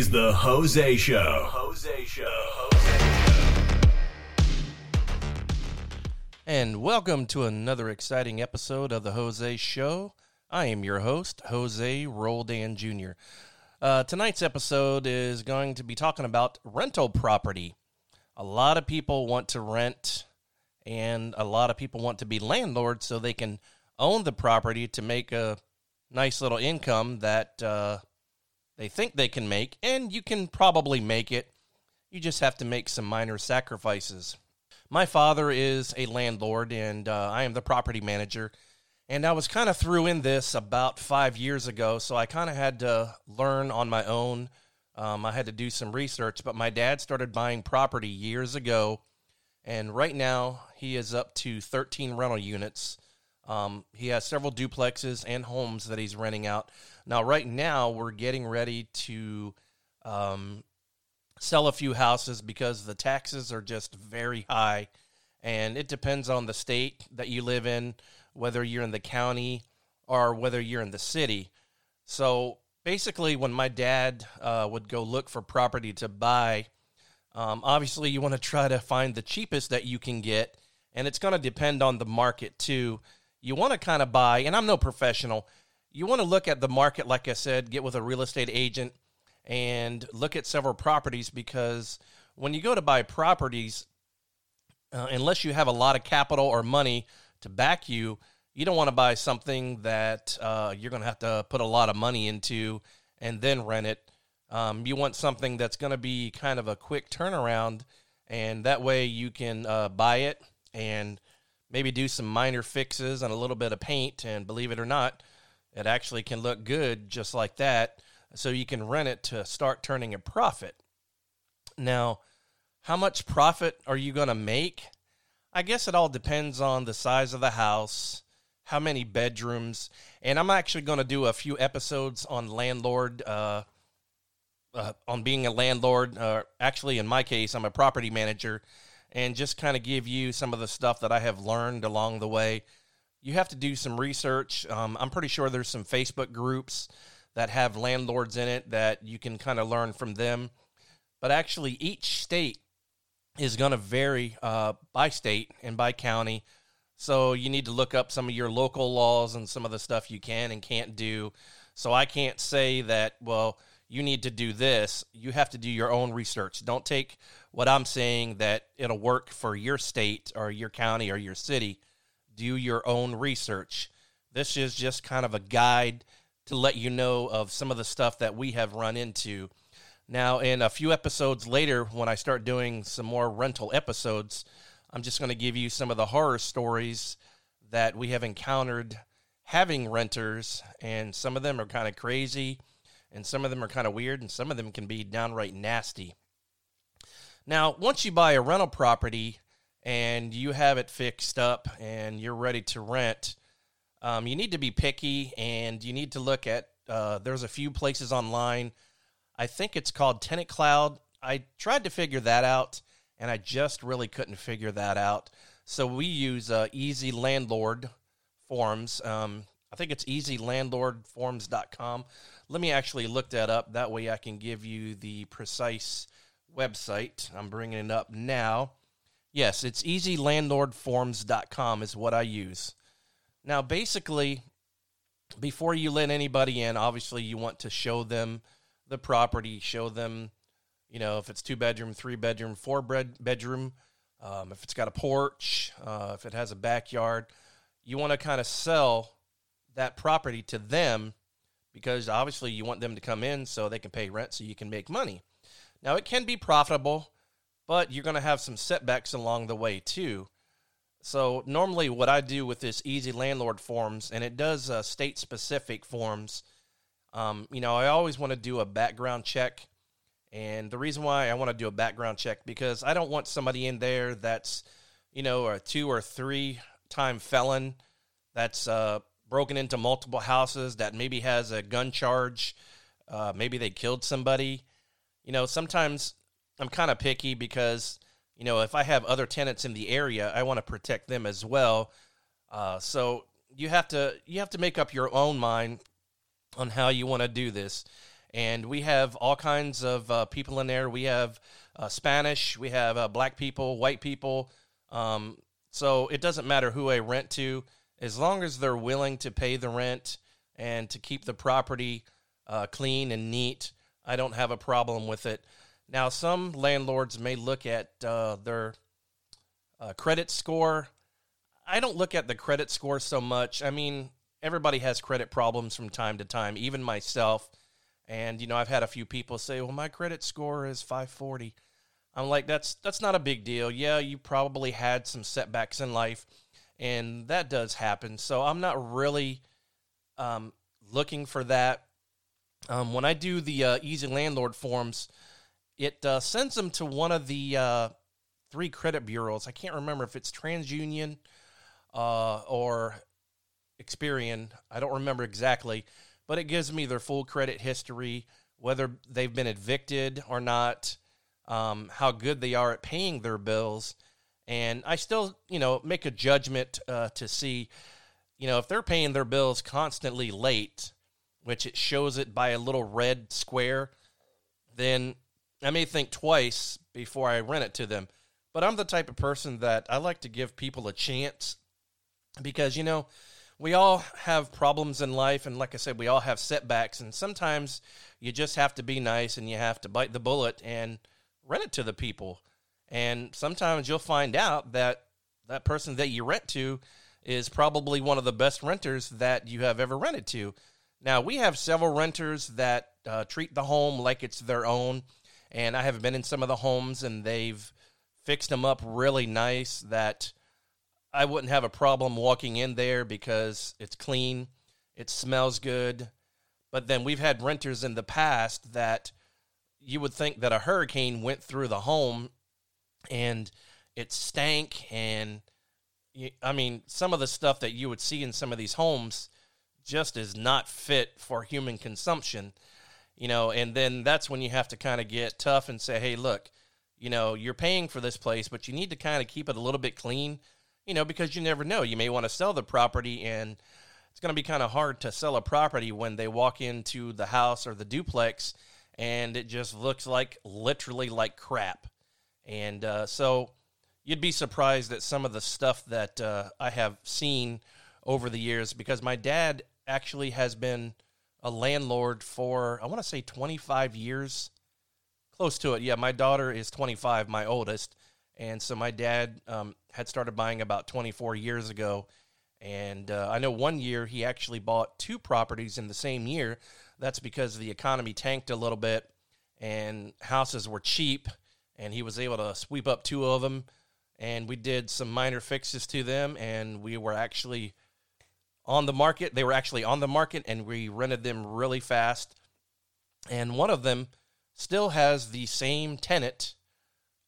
is the Jose Show. Jose Show. Jose Show. And welcome to another exciting episode of the Jose Show. I am your host, Jose Roldan Jr. Uh, tonight's episode is going to be talking about rental property. A lot of people want to rent, and a lot of people want to be landlords so they can own the property to make a nice little income that uh, they think they can make, and you can probably make it. You just have to make some minor sacrifices. My father is a landlord, and uh, I am the property manager. And I was kind of threw in this about five years ago, so I kind of had to learn on my own. Um, I had to do some research, but my dad started buying property years ago, and right now he is up to 13 rental units. Um, he has several duplexes and homes that he's renting out. Now, right now, we're getting ready to um, sell a few houses because the taxes are just very high. And it depends on the state that you live in, whether you're in the county or whether you're in the city. So basically, when my dad uh, would go look for property to buy, um, obviously you want to try to find the cheapest that you can get. And it's going to depend on the market too. You want to kind of buy, and I'm no professional, you want to look at the market, like I said, get with a real estate agent and look at several properties because when you go to buy properties, uh, unless you have a lot of capital or money to back you, you don't want to buy something that uh, you're going to have to put a lot of money into and then rent it. Um, you want something that's going to be kind of a quick turnaround, and that way you can uh, buy it and maybe do some minor fixes and a little bit of paint. And believe it or not, it actually can look good just like that. So you can rent it to start turning a profit. Now, how much profit are you going to make? I guess it all depends on the size of the house, how many bedrooms, and I'm actually going to do a few episodes on landlord, uh, uh, on being a landlord. Uh, actually, in my case, I'm a property manager, and just kind of give you some of the stuff that I have learned along the way. You have to do some research. Um, I'm pretty sure there's some Facebook groups that have landlords in it that you can kind of learn from them. But actually, each state is going to vary uh, by state and by county. So you need to look up some of your local laws and some of the stuff you can and can't do. So I can't say that, well, you need to do this. You have to do your own research. Don't take what I'm saying that it'll work for your state or your county or your city. Do your own research. This is just kind of a guide to let you know of some of the stuff that we have run into. Now, in a few episodes later, when I start doing some more rental episodes, I'm just going to give you some of the horror stories that we have encountered having renters, and some of them are kind of crazy, and some of them are kind of weird, and some of them can be downright nasty. Now, once you buy a rental property and you have it fixed up and you're ready to rent, um, you need to be picky and you need to look at. Uh, there's a few places online. I think it's called Tenant Cloud. I tried to figure that out, and I just really couldn't figure that out. So we use uh, EZ Landlord Forms. Um, I think it's ezlandlordforms.com. Let me actually look that up. That way I can give you the precise website. I'm bringing it up now. Yes, it's ezlandlordforms.com is what I use. Now, basically, before you let anybody in, obviously you want to show them the property, show them, you know, if it's two bedroom, three bedroom, four bed bedroom, um, if it's got a porch, uh, if it has a backyard, you want to kind of sell that property to them because obviously you want them to come in so they can pay rent so you can make money. Now, it can be profitable, but you're going to have some setbacks along the way too. So normally, what I do with this EZ Landlord forms, and it does uh, state specific forms. Um, you know, I always want to do a background check, and the reason why I want to do a background check because I don't want somebody in there that's, you know, a two or three time felon that's uh, broken into multiple houses that maybe has a gun charge, uh, maybe they killed somebody. You know, sometimes I'm kind of picky because you know, if I have other tenants in the area, I want to protect them as well. Uh, so you have to you have to make up your own mind on how you want to do this. and we have all kinds of uh, people in there. We have uh, Spanish, we have uh, black people, white people. Um, so it doesn't matter who I rent to, as long as they're willing to pay the rent and to keep the property uh, clean and neat. I don't have a problem with it. Now, some landlords may look at uh, their uh, credit score. I don't look at the credit score so much. I mean, everybody has credit problems from time to time, even myself. And you know, I've had a few people say, "Well, my credit score is 540." I'm like, "That's that's not a big deal. Yeah, you probably had some setbacks in life, and that does happen. So I'm not really um, looking for that. Um, when I do the uh, EZ Landlord forms, it uh, sends them to one of the uh, three credit bureaus. I can't remember if it's TransUnion uh, or Experian. I don't remember exactly, but it gives me their full credit history, whether they've been evicted or not, um, how good they are at paying their bills, and I still, you know, make a judgment uh, to see, you know, if they're paying their bills constantly late, which it shows it by a little red square, then I may think twice before I rent it to them. But I'm the type of person that I like to give people a chance because, you know, we all have problems in life. And like I said, we all have setbacks. And sometimes you just have to be nice and you have to bite the bullet and rent it to the people. And sometimes you'll find out that that person that you rent to is probably one of the best renters that you have ever rented to. Now, we have several renters that uh, treat the home like it's their own. And I have been in some of the homes and they've fixed them up really nice that I wouldn't have a problem walking in there because it's clean, it smells good. But then we've had renters in the past that you would think that a hurricane went through the home and it stank and I mean some of the stuff that you would see in some of these homes just is not fit for human consumption you know and then that's when you have to kind of get tough and say hey look you know, you're paying for this place, but you need to kind of keep it a little bit clean, you know, because you never know. You may want to sell the property and it's going to be kind of hard to sell a property when they walk into the house or the duplex and it just looks like literally like crap. And uh, so you'd be surprised at some of the stuff that uh, I have seen over the years because my dad actually has been a landlord for, I want to say 25 years Close to it. Yeah, my daughter is 25, my oldest. And so my dad um, had started buying about 24 years ago. And uh, I know one year he actually bought two properties in the same year. That's because the economy tanked a little bit and houses were cheap. And he was able to sweep up two of them. And we did some minor fixes to them. And we were actually on the market. They were actually on the market and we rented them really fast. And one of them still has the same tenant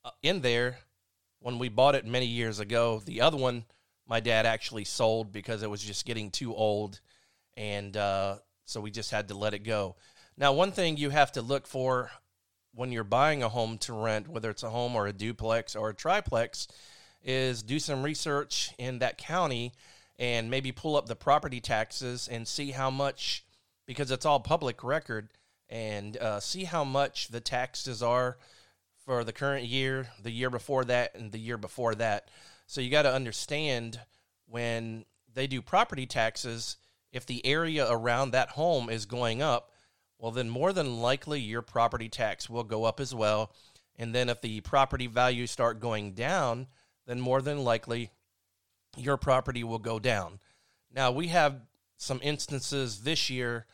uh, in there when we bought it many years ago. The other one, my dad actually sold because it was just getting too old, and uh, so we just had to let it go. Now, one thing you have to look for when you're buying a home to rent, whether it's a home or a duplex or a triplex, is do some research in that county and maybe pull up the property taxes and see how much, because it's all public record and uh, see how much the taxes are for the current year, the year before that, and the year before that. So you got to understand when they do property taxes, if the area around that home is going up, well, then more than likely your property tax will go up as well. And then if the property values start going down, then more than likely your property will go down. Now, we have some instances this year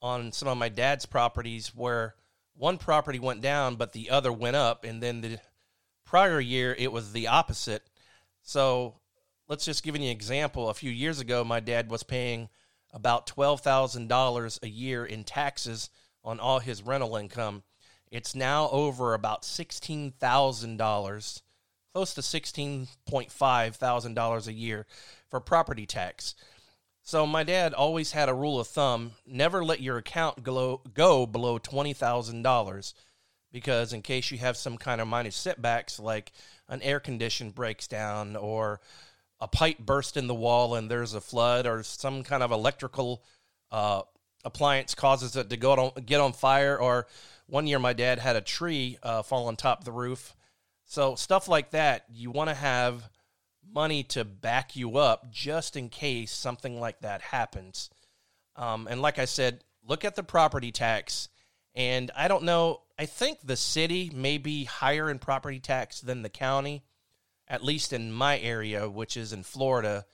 on some of my dad's properties where one property went down, but the other went up. And then the prior year, it was the opposite. So let's just give you an example. A few years ago, my dad was paying about $12,000 a year in taxes on all his rental income. It's now over about $16,000, close to $16.5 thousand a year for property tax. So my dad always had a rule of thumb: never let your account go, go below twenty thousand dollars, because in case you have some kind of minor setbacks, like an air condition breaks down or a pipe burst in the wall and there's a flood or some kind of electrical uh, appliance causes it to go on, get on fire. Or one year, my dad had a tree uh, fall on top of the roof. So stuff like that, you want to have money to back you up just in case something like that happens. Um, and like I said, look at the property tax. And I don't know, I think the city may be higher in property tax than the county, at least in my area, which is in Florida.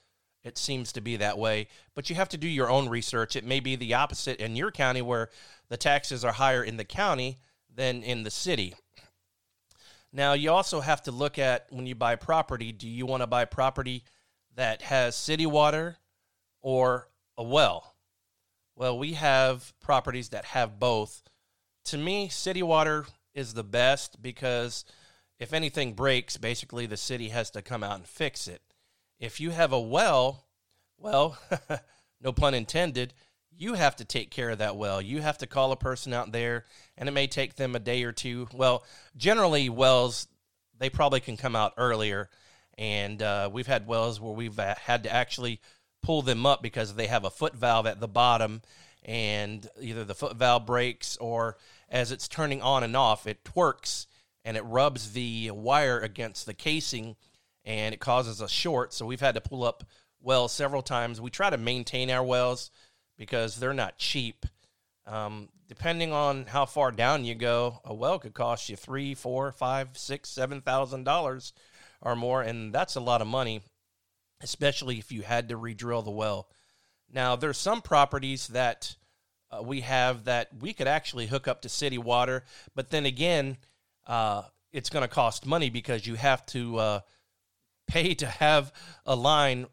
It seems to be that way. But you have to do your own research. It may be the opposite in your county where the taxes are higher in the county than in the city. Now, you also have to look at when you buy property do you want to buy property that has city water or a well? Well, we have properties that have both. To me, city water is the best because if anything breaks, basically the city has to come out and fix it. If you have a well, well, no pun intended, you have to take care of that well. You have to call a person out there, and it may take them a day or two. Well, generally, wells, they probably can come out earlier. And uh, we've had wells where we've had to actually pull them up because they have a foot valve at the bottom, and either the foot valve breaks or as it's turning on and off, it twerks and it rubs the wire against the casing and it causes a short. So we've had to pull up wells several times. We try to maintain our wells because they're not cheap. Um, depending on how far down you go, a well could cost you three, four, five, six, seven thousand dollars or more, and that's a lot of money, especially if you had to re-drill the well. Now, there's some properties that uh, we have that we could actually hook up to city water, but then again, uh, it's going to cost money because you have to uh, pay to have a line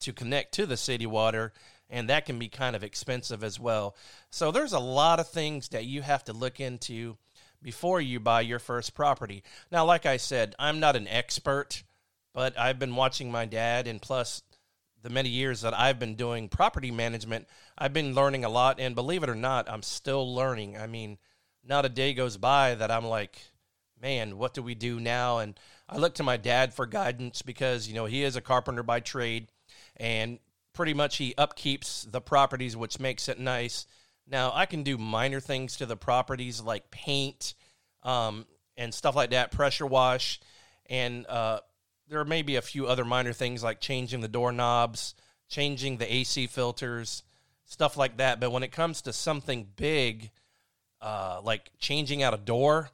to connect to the city water and that can be kind of expensive as well. So there's a lot of things that you have to look into before you buy your first property. Now, like I said, I'm not an expert, but I've been watching my dad, and plus the many years that I've been doing property management, I've been learning a lot. And believe it or not, I'm still learning. I mean, not a day goes by that I'm like, man, what do we do now? And I look to my dad for guidance because, you know, he is a carpenter by trade and pretty much he upkeeps the properties, which makes it nice. Now I can do minor things to the properties like paint um, and stuff like that, pressure wash, and uh, there may be a few other minor things like changing the doorknobs, changing the AC filters, stuff like that. But when it comes to something big, uh, like changing out a door,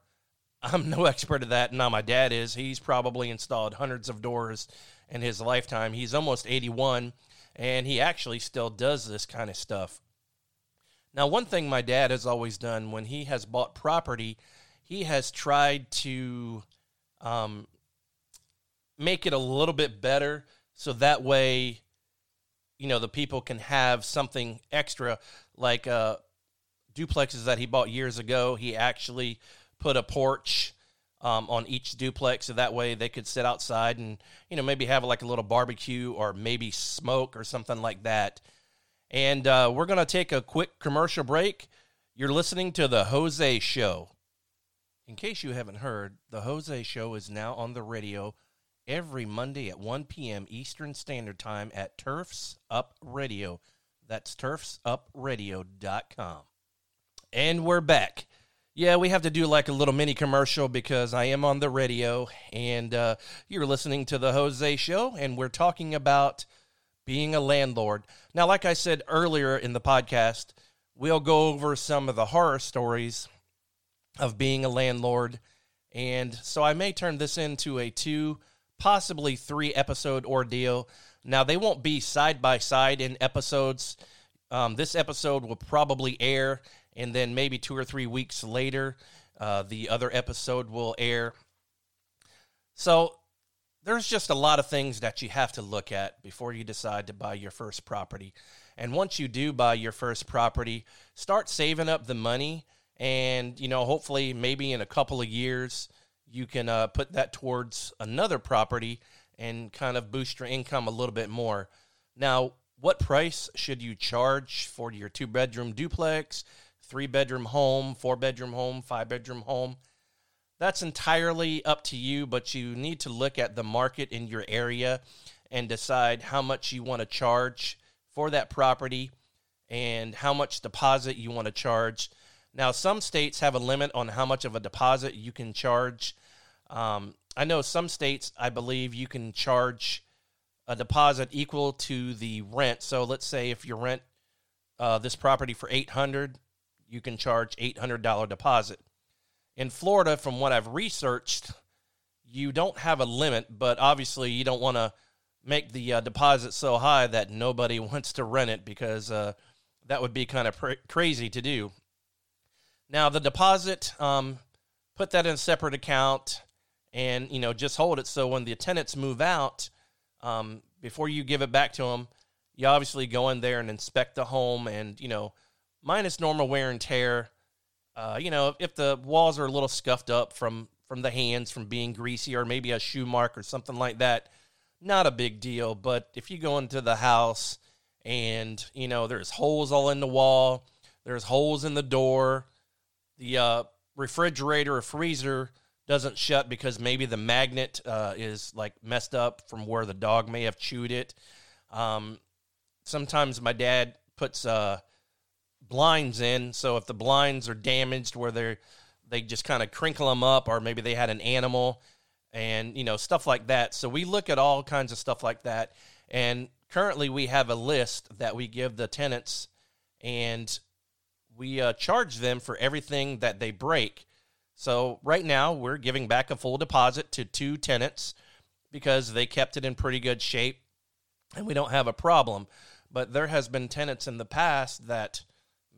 I'm no expert at that. Now my dad is. He's probably installed hundreds of doors in his lifetime. He's almost 81 and he actually still does this kind of stuff. Now, one thing my dad has always done when he has bought property, he has tried to um, make it a little bit better so that way, you know, the people can have something extra like uh, duplexes that he bought years ago. He actually put a porch um, on each duplex, so that way they could sit outside and you know maybe have like a little barbecue or maybe smoke or something like that. And uh, we're gonna take a quick commercial break. You're listening to the Jose Show. In case you haven't heard, the Jose Show is now on the radio every Monday at 1 p.m. Eastern Standard Time at Turfs Up Radio. That's turfsupradio.com. And we're back. Yeah, we have to do like a little mini commercial because I am on the radio and uh, you're listening to the Jose Show, and we're talking about being a landlord. Now, like I said earlier in the podcast, we'll go over some of the horror stories of being a landlord. And so I may turn this into a two, possibly three episode ordeal. Now, they won't be side by side in episodes. Um, this episode will probably air and then maybe two or three weeks later, uh, the other episode will air. So there's just a lot of things that you have to look at before you decide to buy your first property. And once you do buy your first property, start saving up the money. And, you know, hopefully, maybe in a couple of years, you can uh, put that towards another property and kind of boost your income a little bit more. Now, what price should you charge for your two bedroom duplex, three bedroom home, four bedroom home, five bedroom home. That's entirely up to you, but you need to look at the market in your area and decide how much you want to charge for that property and how much deposit you want to charge. Now, some states have a limit on how much of a deposit you can charge. Um, I know some states, I believe, you can charge a deposit equal to the rent. So let's say if you rent uh, this property for 800 you can charge $800 deposit. In Florida, from what I've researched, you don't have a limit, but obviously you don't want to make the uh, deposit so high that nobody wants to rent it because uh, that would be kind of pr- crazy to do. Now, the deposit, um, put that in a separate account and, you know, just hold it so when the tenants move out, um, before you give it back to them, you obviously go in there and inspect the home and, you know, minus normal wear and tear. Uh, you know, if the walls are a little scuffed up from from the hands from being greasy or maybe a shoe mark or something like that, not a big deal. But if you go into the house and you know there's holes all in the wall, there's holes in the door, the uh, refrigerator or freezer doesn't shut because maybe the magnet uh, is like messed up from where the dog may have chewed it. Um, sometimes my dad puts uh, blinds in. So if the blinds are damaged, where they're they just kind of crinkle them up, or maybe they had an animal, and you know stuff like that. So we look at all kinds of stuff like that. And currently, we have a list that we give the tenants, and we uh, charge them for everything that they break. So right now, we're giving back a full deposit to two tenants because they kept it in pretty good shape, and we don't have a problem. But there has been tenants in the past that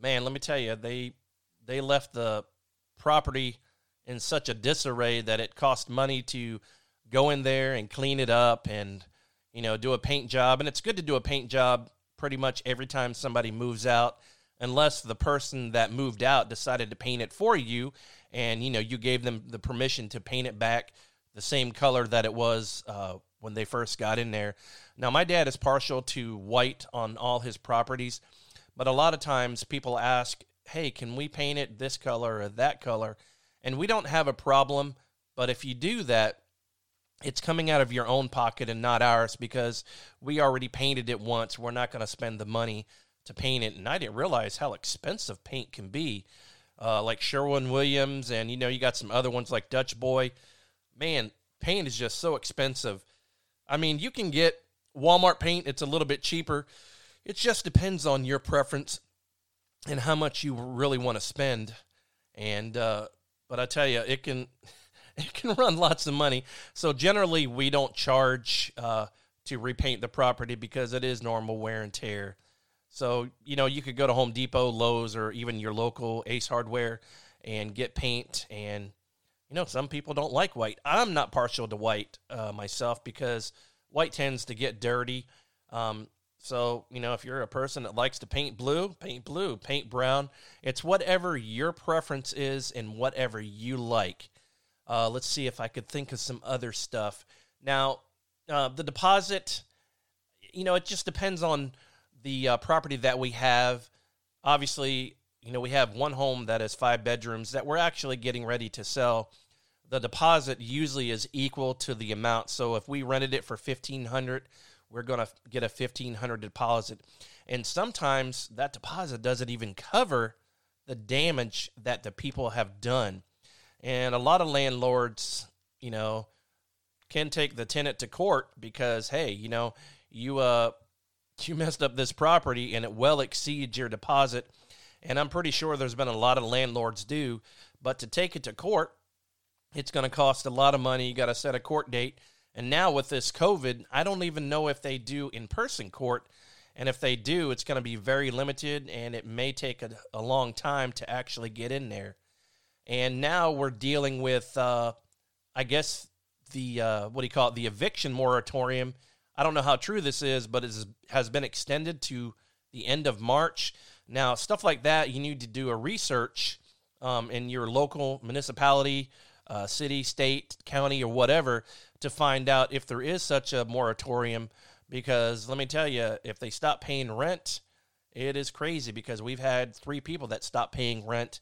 man, let me tell you, they they left the property in such a disarray that it cost money to go in there and clean it up and you know do a paint job. And it's good to do a paint job pretty much every time somebody moves out unless the person that moved out decided to paint it for you and you know you gave them the permission to paint it back the same color that it was uh, when they first got in there. Now my dad is partial to white on all his properties but a lot of times people ask, hey, can we paint it this color or that color? And we don't have a problem. But if you do that, it's coming out of your own pocket and not ours because we already painted it once. We're not going to spend the money to paint it. And I didn't realize how expensive paint can be. Uh, like Sherwin Williams, and you know, you got some other ones like Dutch Boy. Man, paint is just so expensive. I mean, you can get Walmart paint, it's a little bit cheaper, it just depends on your preference and how much you really want to spend. And uh, but I tell you, it can it can run lots of money. So generally, we don't charge uh, to repaint the property because it is normal wear and tear. So you know, you could go to Home Depot, Lowe's, or even your local Ace Hardware and get paint. And you know, some people don't like white. I'm not partial to white uh, myself because white tends to get dirty. Um, so, you know, if you're a person that likes to paint blue, paint blue, paint brown. It's whatever your preference is and whatever you like. Uh, let's see if I could think of some other stuff. Now, uh, the deposit, you know, it just depends on the uh, property that we have. Obviously, you know, we have one home that has five bedrooms that we're actually getting ready to sell. The deposit usually is equal to the amount. So if we rented it for fifteen hundred we're going to get a 1500 deposit. And sometimes that deposit doesn't even cover the damage that the people have done. And a lot of landlords you know can take the tenant to court because hey you know you uh you messed up this property and it well exceeds your deposit. And i'm pretty sure there's been a lot of landlords do but to take it to court it's going to cost a lot of money. You got to set a court date and now with this COVID, I don't even know if they do in person court. And if they do, it's going to be very limited and it may take a, a, long time to actually get in there. And now we're dealing with, uh, I guess, the, uh, what do you call it, the eviction moratorium. I don't know how true this is, but it has been extended to the end of March. Now, stuff like that, you need to do a research um, in your local municipality, uh, city, state, county, or whatever to find out if there is such a moratorium. Because let me tell you, if they stop paying rent, it is crazy because we've had three people that stopped paying rent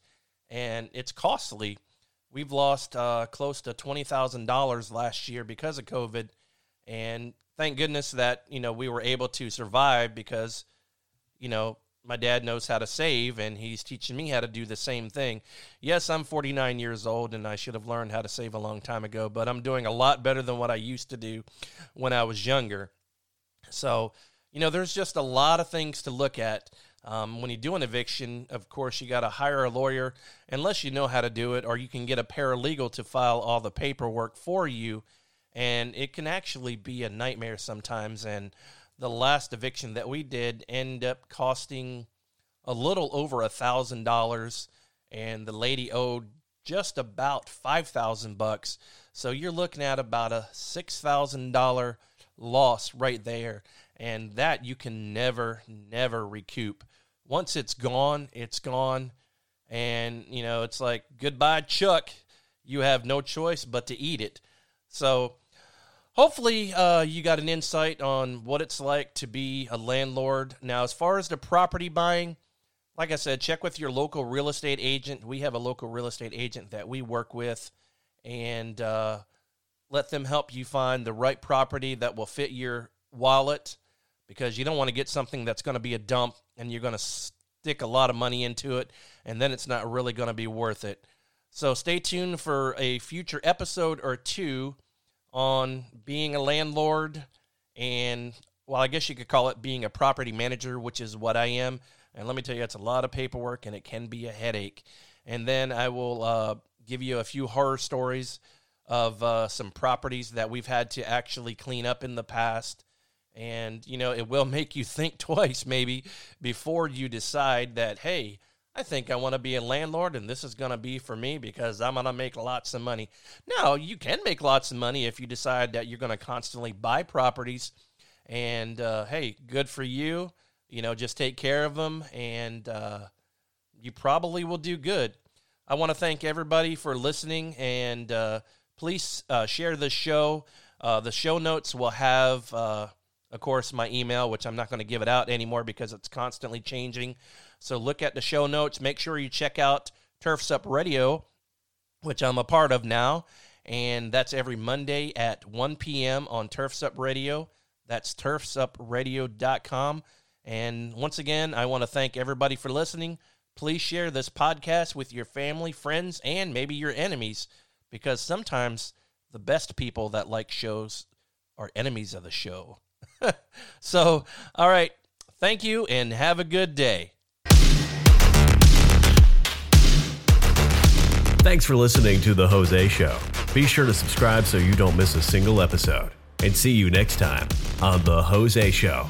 and it's costly. We've lost uh, close to $20,000 last year because of COVID. And thank goodness that, you know, we were able to survive because, you know, my dad knows how to save and he's teaching me how to do the same thing. Yes, I'm 49 years old and I should have learned how to save a long time ago, but I'm doing a lot better than what I used to do when I was younger. So, you know, there's just a lot of things to look at. Um, when you do an eviction, of course, you got to hire a lawyer unless you know how to do it, or you can get a paralegal to file all the paperwork for you. And it can actually be a nightmare sometimes. And the last eviction that we did end up costing a little over a thousand dollars, and the lady owed just about five thousand bucks. So you're looking at about a six thousand dollar loss right there, and that you can never, never recoup. Once it's gone, it's gone, and you know it's like goodbye, Chuck. You have no choice but to eat it. So hopefully uh, you got an insight on what it's like to be a landlord. Now as far as the property buying like i said check with your local real estate agent. We have a local real estate agent that we work with and uh, let them help you find the right property that will fit your wallet because you don't want to get something that's going to be a dump and you're going to stick a lot of money into it and then it's not really going to be worth it. So stay tuned for a future episode or two on being a landlord and, well, I guess you could call it being a property manager, which is what I am. And let me tell you, it's a lot of paperwork and it can be a headache. And then I will uh, give you a few horror stories of uh, some properties that we've had to actually clean up in the past. And, you know, it will make you think twice maybe before you decide that, hey, I think I want to be a landlord and this is going to be for me because I'm going to make lots of money. No, you can make lots of money if you decide that you're going to constantly buy properties. And uh, hey, good for you. You know, just take care of them and uh, you probably will do good. I want to thank everybody for listening and uh, please uh, share this show. Uh, the show notes will have, uh, of course, my email, which I'm not going to give it out anymore because it's constantly changing. So look at the show notes. Make sure you check out Turfs Up Radio, which I'm a part of now. And that's every Monday at 1 p.m. on Turfs Up Radio. That's turfsupradio.com. And once again, I want to thank everybody for listening. Please share this podcast with your family, friends, and maybe your enemies because sometimes the best people that like shows are enemies of the show. so, all right. Thank you and have a good day. Thanks for listening to The Jose Show. Be sure to subscribe so you don't miss a single episode. And see you next time on The Jose Show.